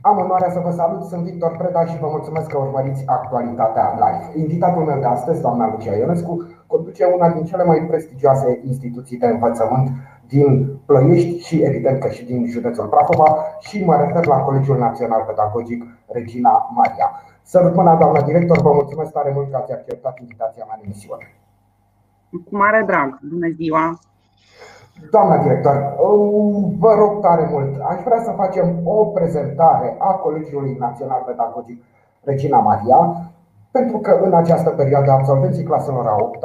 Am onoarea să vă salut, sunt Victor Preda și vă mulțumesc că urmăriți actualitatea live. Invitatul meu de astăzi, doamna Lucia Ionescu, conduce una din cele mai prestigioase instituții de învățământ din Ploiești și evident că și din județul Prahova și mă refer la Colegiul Național Pedagogic Regina Maria. Să mâna, doamna director, vă mulțumesc tare mult că ați acceptat invitația mea în emisiune. Cu mare drag, bună ziua! Doamna director, vă rog tare mult, aș vrea să facem o prezentare a Colegiului Național Pedagogic Regina Maria, pentru că în această perioadă absolvenții claselor a 8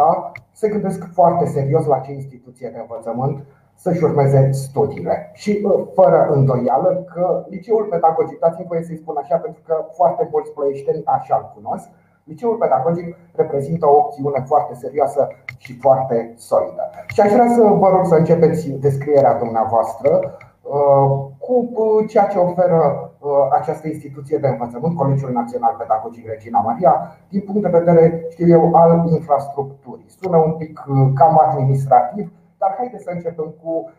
se gândesc foarte serios la ce instituție de învățământ să-și urmeze studiile. Și fără îndoială că liceul pedagogic, dați-mi voie să-i spun așa, pentru că foarte mulți ploieșteni așa îl cunosc, Liceul pedagogic reprezintă o opțiune foarte serioasă și foarte solidă. Și aș vrea să vă rog să începeți descrierea dumneavoastră cu ceea ce oferă această instituție de învățământ, Colegiul Național Pedagogic Regina Maria, din punct de vedere, știu eu, al infrastructurii. Sună un pic cam administrativ, dar haideți să începem cu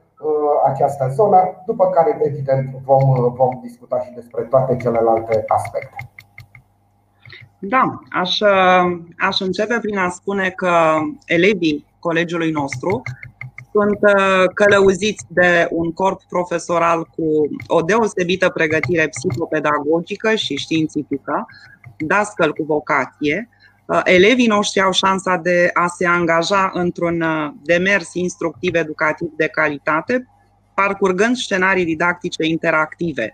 această zonă, după care, evident, vom, vom discuta și despre toate celelalte aspecte. Da, aș, aș începe prin a spune că elevii colegiului nostru sunt uh, călăuziți de un corp profesoral cu o deosebită pregătire psihopedagogică și științifică, dascăl cu vocație. Uh, elevii noștri au șansa de a se angaja într-un uh, demers instructiv educativ de calitate, parcurgând scenarii didactice interactive.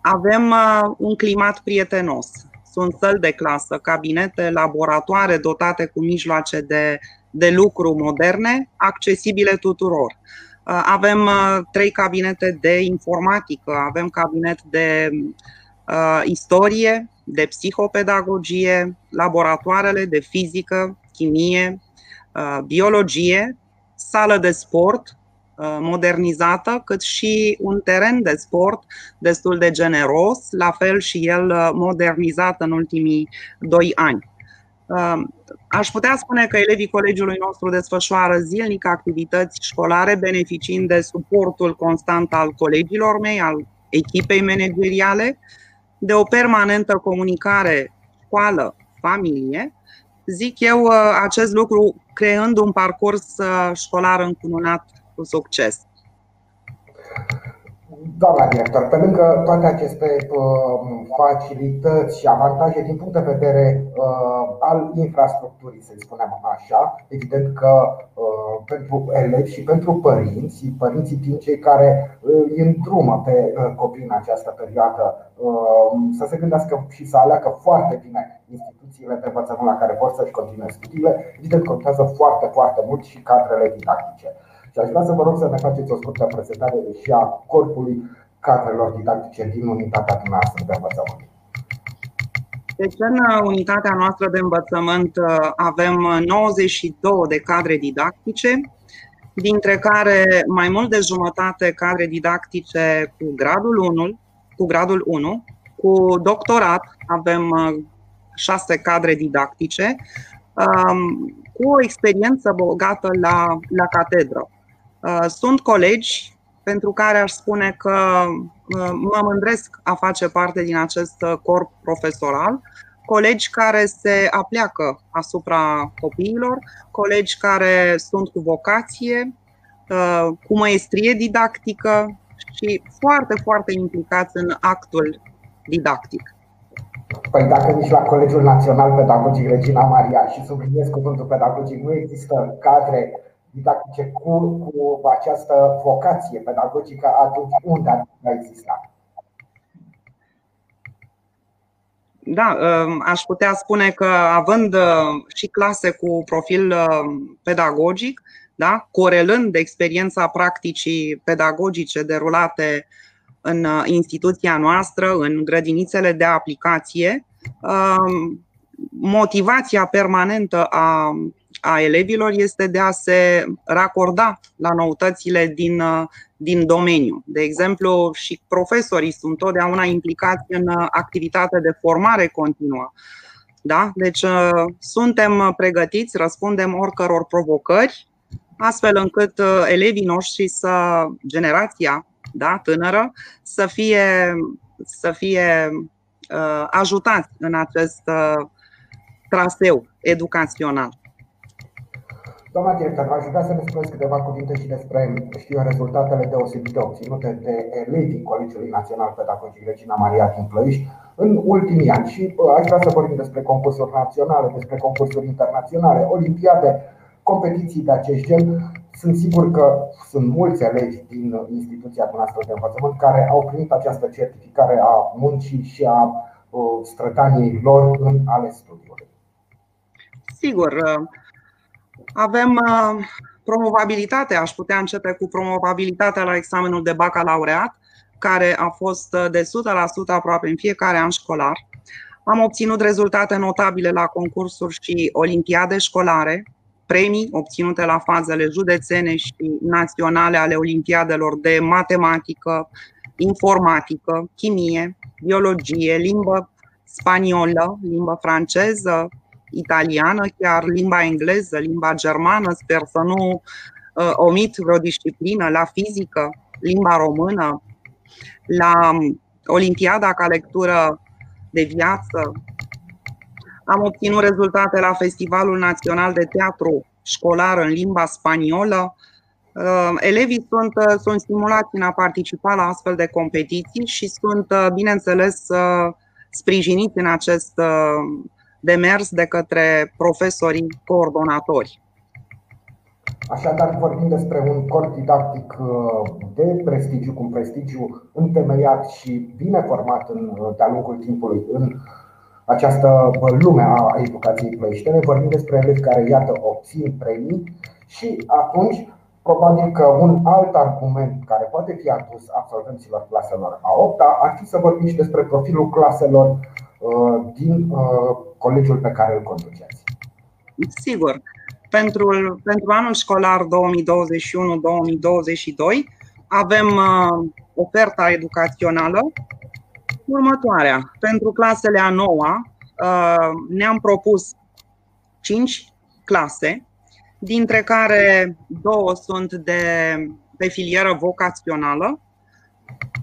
Avem un climat prietenos, sunt săli de clasă, cabinete, laboratoare dotate cu mijloace de, de lucru moderne, accesibile tuturor. Uh, avem uh, trei cabinete de informatică, avem cabinet de uh, istorie, de psihopedagogie, laboratoarele de fizică, chimie, uh, biologie, sală de sport, Uh, modernizată, cât și un teren de sport destul de generos, la fel și el uh, modernizat în ultimii doi ani. Uh, aș putea spune că elevii colegiului nostru desfășoară zilnic activități școlare, beneficiind de suportul constant al colegilor mei, al echipei manageriale, de o permanentă comunicare școală-familie. Zic eu acest lucru creând un parcurs școlar încununat cu succes. Doamna director, pe lângă toate aceste uh, facilități și avantaje din punct de vedere uh, al infrastructurii, să spunem așa, evident că uh, pentru elevi și pentru părinți, părinții din cei care îi îndrumă pe copii în această perioadă, să se gândească și să aleagă foarte bine instituțiile de învățământ la care vor să-și continue studiile, evident contează foarte, foarte mult și cadrele didactice. Și aș vrea să vă rog să ne faceți o scurtă prezentare și a corpului cadrelor didactice din unitatea dumneavoastră de învățământ. Deci în unitatea noastră de învățământ uh, avem 92 de cadre didactice, dintre care mai mult de jumătate cadre didactice cu gradul 1, cu gradul 1, cu doctorat avem 6 uh, cadre didactice, um, cu o experiență bogată la, la catedră. Uh, sunt colegi pentru care aș spune că uh, mă mândresc a face parte din acest corp profesoral, colegi care se apleacă asupra copiilor, colegi care sunt cu vocație, uh, cu maestrie didactică și foarte, foarte implicați în actul didactic. Păi dacă nici la Colegiul Național Pedagogic Regina Maria și subliniez cuvântul pedagogic nu există cadre didactice cu, cu această vocație pedagogică, atunci unde ar exista? Da, um, aș putea spune că având uh, și clase cu profil um, pedagogic, da, corelând experiența practicii pedagogice derulate în uh, instituția noastră, în grădinițele de aplicație, um, motivația permanentă a a elevilor este de a se racorda la noutățile din, uh, din domeniu. De exemplu, și profesorii sunt totdeauna implicați în uh, activitate de formare continuă. Da? Deci uh, suntem pregătiți, răspundem oricăror provocări, astfel încât elevii noștri să, generația da, tânără, să fie, să fie uh, ajutați în acest uh, traseu educațional. Doamna director, aș vrea să ne spuneți câteva cuvinte și despre, știu rezultatele deosebite obținute de elevii Colegiului Național Pedagogic Regina Maria din Plăiști în ultimii ani. Și aș vrea să vorbim despre concursuri naționale, despre concursuri internaționale, olimpiade, competiții de acest gen. Sunt sigur că sunt mulți elevi din instituția noastră de învățământ care au primit această certificare a muncii și a strădaniei lor în ale studiului. Sigur, avem uh, promovabilitate, aș putea începe cu promovabilitatea la examenul de bacalaureat, care a fost uh, de 100% aproape în fiecare an școlar. Am obținut rezultate notabile la concursuri și olimpiade școlare, premii obținute la fazele județene și naționale ale olimpiadelor de matematică, informatică, chimie, biologie, limbă spaniolă, limbă franceză, italiană, chiar limba engleză, limba germană, sper să nu uh, omit vreo disciplină, la fizică, limba română, la um, Olimpiada ca lectură de viață. Am obținut rezultate la Festivalul Național de Teatru Școlar în limba spaniolă. Uh, elevii sunt, uh, sunt stimulați în a participa la astfel de competiții și sunt, uh, bineînțeles, sprijiniți în acest demers de către profesorii coordonatori. Așadar, vorbim despre un corp didactic uh, de prestigiu, cu un prestigiu întemeiat și bine format în, uh, de-a lungul timpului în această uh, lume a educației plăiștene. Vorbim despre elevi care, iată, obțin premii și atunci, probabil că un alt argument care poate fi adus absolvenților claselor a 8 ar fi să vorbim și despre profilul claselor din colegiul pe care îl conduceți. Sigur. Pentru, pentru anul școlar 2021-2022 avem uh, oferta educațională următoarea. Pentru clasele a noua uh, ne-am propus 5 clase, dintre care două sunt de, de filieră vocațională,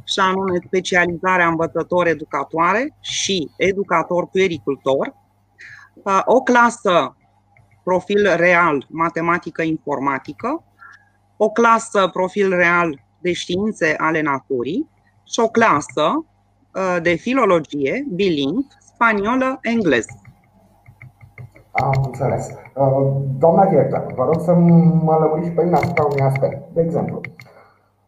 și anume specializarea învățător-educatoare și educator puericultor. O clasă profil real matematică-informatică, o clasă profil real de științe ale naturii și o clasă uh, de filologie biling, spaniolă-engleză. Am înțeles. Uh, doamna director, vă rog să mă lămuriți pe mine asupra unui aspect. De exemplu,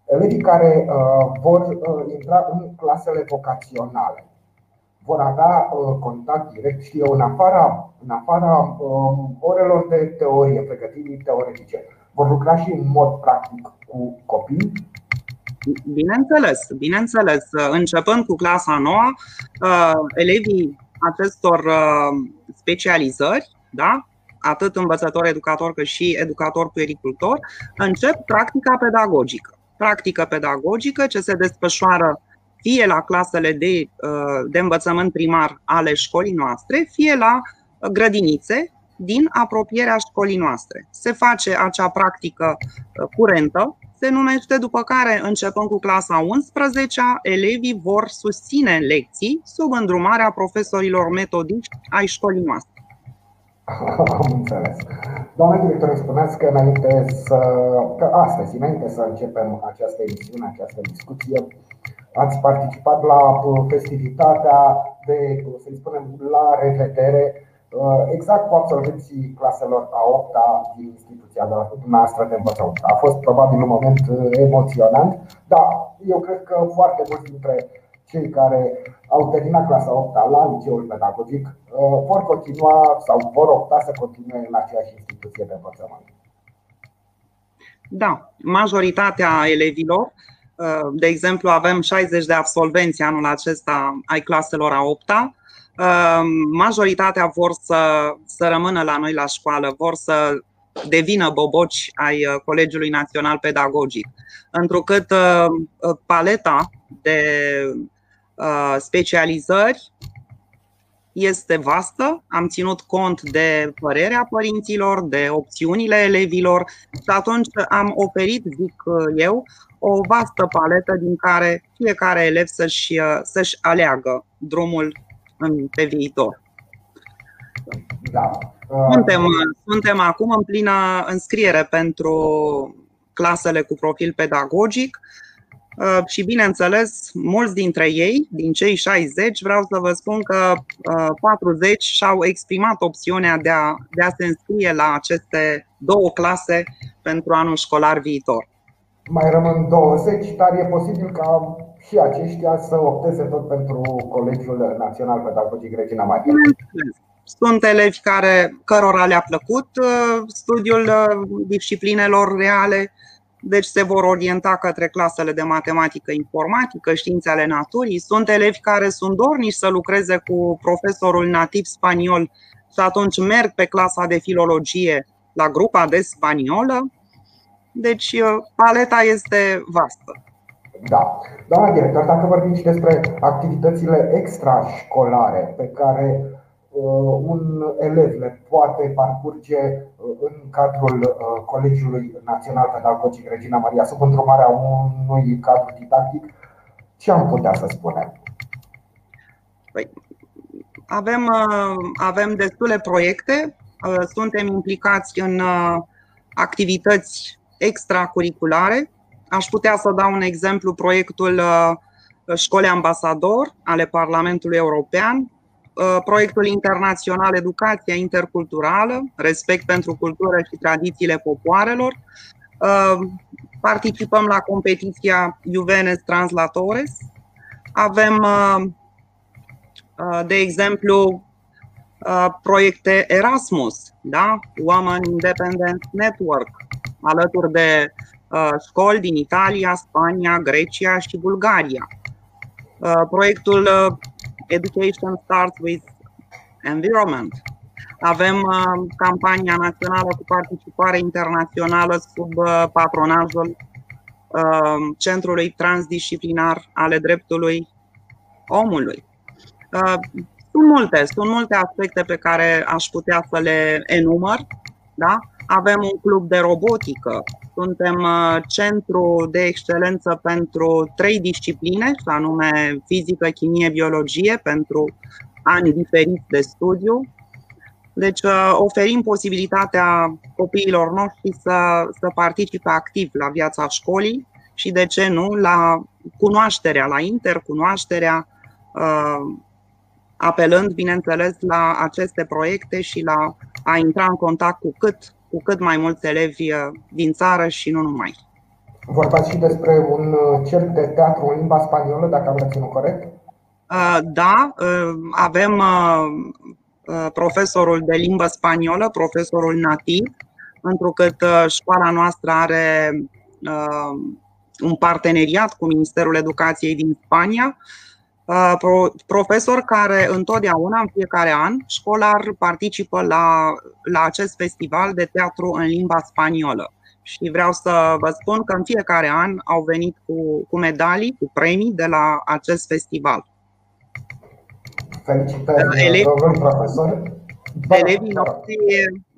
elevii care uh, vor intra în clasele vocaționale vor avea uh, contact direct și eu în afara, în afara um, orelor de teorie, pregătirii teoretice. Vor lucra și în mod practic cu copii? Bineînțeles, bineînțeles. Începând cu clasa noua, uh, elevii acestor uh, specializări, da? atât învățător educator cât și educator puericultor, încep practica pedagogică. Practică pedagogică ce se desfășoară fie la clasele de, uh, de învățământ primar ale școlii noastre, fie la grădinițe din apropierea școlii noastre. Se face acea practică uh, curentă, se numește, după care, începând cu clasa 11 elevii vor susține lecții sub îndrumarea profesorilor metodici ai școlii noastre. Am înțeles. Doamne director, spuneați că înainte să, că astăzi, înainte să începem această emisiune, această discuție, ați participat la uh, festivitatea de, uh, să spunem, la revedere uh, exact cu absolvenții claselor a 8 din instituția noastră de învățământ. A fost probabil un moment emoționant, dar eu cred că foarte mulți dintre cei care au terminat clasa 8 la liceul pedagogic vor continua sau vor opta să continue în aceeași instituție de învățământ. Da, majoritatea elevilor Uh, de exemplu, avem 60 de absolvenți anul acesta ai claselor a 8 uh, Majoritatea vor să, să rămână la noi la școală, vor să devină boboci ai uh, Colegiului Național Pedagogic. Întrucât paleta de specializări este vastă, am ținut cont de părerea părinților, de opțiunile elevilor și atunci am oferit, zic eu, o vastă paletă din care fiecare elev să-și, să-și aleagă drumul pe viitor. Da. Suntem, suntem acum în plină înscriere pentru clasele cu profil pedagogic uh, și, bineînțeles, mulți dintre ei, din cei 60, vreau să vă spun că 40 uh, și-au exprimat opțiunea de a, de a se înscrie la aceste două clase pentru anul școlar viitor. Mai rămân 20, dar e posibil ca și aceștia să opteze tot pentru Colegiul Național Pedagogic Regina Maria. Sunt elevi care, cărora le-a plăcut uh, studiul uh, disciplinelor reale, deci se vor orienta către clasele de matematică informatică, științe ale naturii. Sunt elevi care sunt dornici să lucreze cu profesorul nativ spaniol și atunci merg pe clasa de filologie la grupa de spaniolă. Deci uh, paleta este vastă. Da. Doamna director, dacă vorbim și despre activitățile extrașcolare pe care Uh, un elev le poate parcurge uh, în cadrul uh, Colegiului Național Pedagogic Regina Maria sub îndrumarea unui cadru didactic, ce am putea să spunem? Păi, avem, avem destule proiecte, suntem implicați în activități extracurriculare. Aș putea să dau un exemplu, proiectul Școli Ambasador ale Parlamentului European, Uh, proiectul internațional Educația interculturală, respect pentru cultură și tradițiile popoarelor. Uh, participăm la competiția Juvenes Translatores. Avem, uh, de exemplu, proiecte Erasmus, da? Women Independent Network, alături de școli din Italia, Spania, Grecia și Bulgaria. Proiectul Education starts with environment. Avem uh, campania națională cu participare internațională sub uh, patronajul uh, Centrului Transdisciplinar ale Dreptului Omului. Uh, sunt multe, sunt multe aspecte pe care aș putea să le enumăr. Da? Avem un club de robotică, suntem uh, centru de excelență pentru trei discipline, și anume fizică, chimie, biologie, pentru ani diferiți de studiu. Deci uh, oferim posibilitatea copiilor noștri să, să participe activ la viața școlii și, de ce nu, la cunoașterea, la intercunoașterea, uh, apelând, bineînțeles, la aceste proiecte și la a intra în contact cu cât cu cât mai mulți elevi uh, din țară și nu numai. Vorbați și despre un uh, cerc de teatru în limba spaniolă, dacă am reținut corect? Uh, da, avem profesorul de limbă spaniolă, profesorul nativ, întrucât școala noastră are un parteneriat cu Ministerul Educației din Spania Uh, profesor care întotdeauna, în fiecare an, școlar participă la, la acest festival de teatru în limba spaniolă. Și vreau să vă spun că în fiecare an au venit cu, cu medalii, cu premii de la acest festival. Felicitări, uh, Elevi, profesor. Elevii noștri,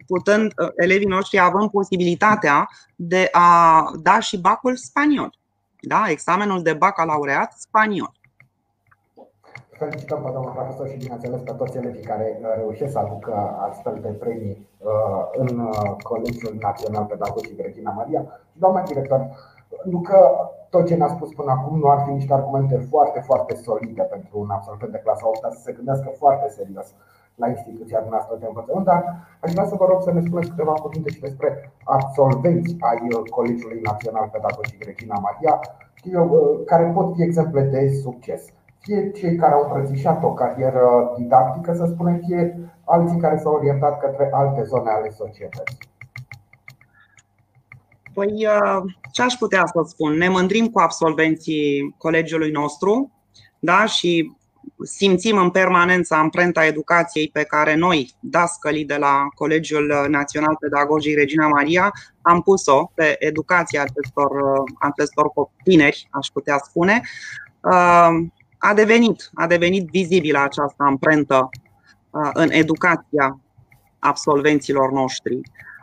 putând, uh, elevii noștri având posibilitatea de a da și bacul spaniol. Da? Examenul de bacalaureat spaniol. Felicităm pe domnul profesor și bineînțeles pe toți elevii care uh, reușesc să aducă astfel de premii uh, în uh, Colegiul Național Pedagogic Regina Maria. Și doamna director, nu că tot ce ne-a spus până acum nu ar fi niște argumente foarte, foarte solide pentru un absolvent de clasa 8 să se gândească foarte serios la instituția noastră de învățământ, dar aș vrea să vă rog să ne spuneți câteva cuvinte și despre absolvenți ai Colegiului Național Pedagogic Regina Maria, care pot fi exemple de succes fie cei care au îmbrățișat o carieră didactică, să spunem, fie alții care s-au orientat către alte zone ale societății. Păi, uh, ce aș putea să spun? Ne mândrim cu absolvenții colegiului nostru da? și simțim în permanență amprenta educației pe care noi, dascălii de la Colegiul Național Pedagogic Regina Maria, am pus-o pe educația acestor, uh, acestor tineri, aș putea spune. Uh, a devenit, a devenit vizibilă această amprentă uh, în educația absolvenților noștri.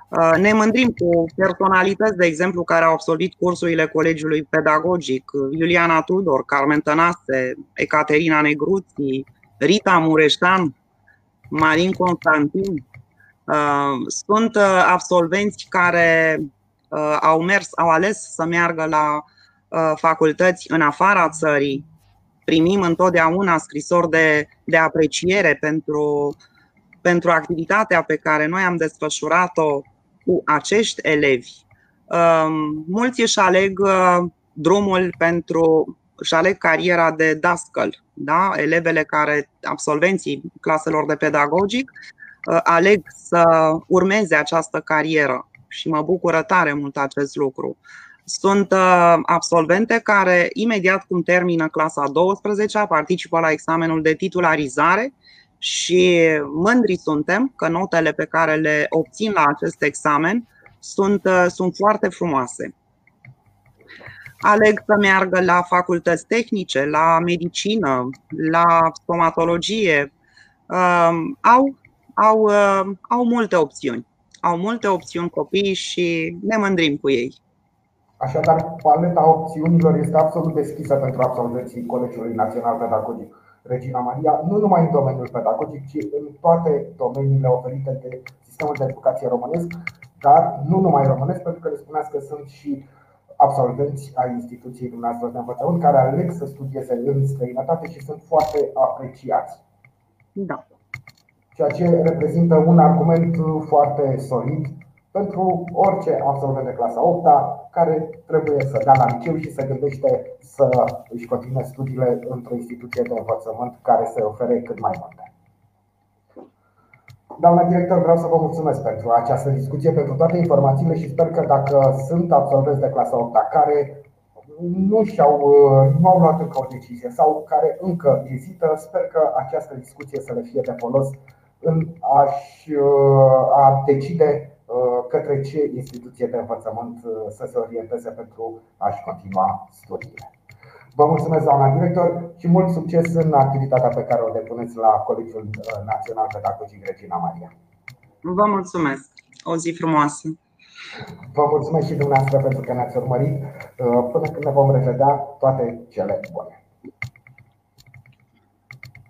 Uh, ne mândrim cu personalități, de exemplu, care au absolvit cursurile Colegiului Pedagogic, Iuliana Tudor, Carmen Tănase, Ecaterina Negruții, Rita Mureșan, Marin Constantin. Uh, sunt uh, absolvenți care au mers, au ales să meargă la facultăți în afara țării. Primim întotdeauna scrisori de, de apreciere pentru, pentru activitatea pe care noi am desfășurat-o cu acești elevi. Um, mulți își aleg uh, drumul pentru, își aleg cariera de dascăl, da? elevele care, absolvenții claselor de pedagogic, uh, aleg să urmeze această carieră și mă bucură tare mult acest lucru. Sunt uh, absolvente care, imediat cum termină clasa 12, participă la examenul de titularizare și mândri suntem că notele pe care le obțin la acest examen sunt, uh, sunt foarte frumoase. Aleg să meargă la facultăți tehnice, la medicină, la stomatologie. Um, au, au, uh, au multe opțiuni. Au multe opțiuni copii și ne mândrim cu ei. Așadar, paleta opțiunilor este absolut deschisă pentru absolvenții Colegiului Național Pedagogic. Regina Maria, nu numai în domeniul pedagogic, ci în toate domeniile oferite de sistemul de educație românesc, dar nu numai românesc, pentru că le spuneați că sunt și absolvenți ai instituției dumneavoastră de învățământ care aleg să studieze în străinătate și sunt foarte apreciați. Da. Ceea ce reprezintă un argument foarte solid pentru orice absolvent de clasa 8 care trebuie să dea la liceu și se gândește să își continue studiile într-o instituție de învățământ care să ofere cât mai multe. Doamna director, vreau să vă mulțumesc pentru această discuție, pentru toate informațiile și sper că dacă sunt absolvenți de clasa 8 care nu, și-au, nu au luat încă o decizie sau care încă ezită, sper că această discuție să le fie de folos în a, a decide Uh, către ce instituție de învățământ uh, să se orienteze pentru a-și continua studiile. Vă mulțumesc, doamna director, și mult succes în activitatea pe care o depuneți la Colegiul uh, Național Pedagogic Regina Maria. Vă mulțumesc. O zi frumoasă. Vă mulțumesc și dumneavoastră pentru că ne-ați urmărit. Până când ne vom revedea, toate cele bune.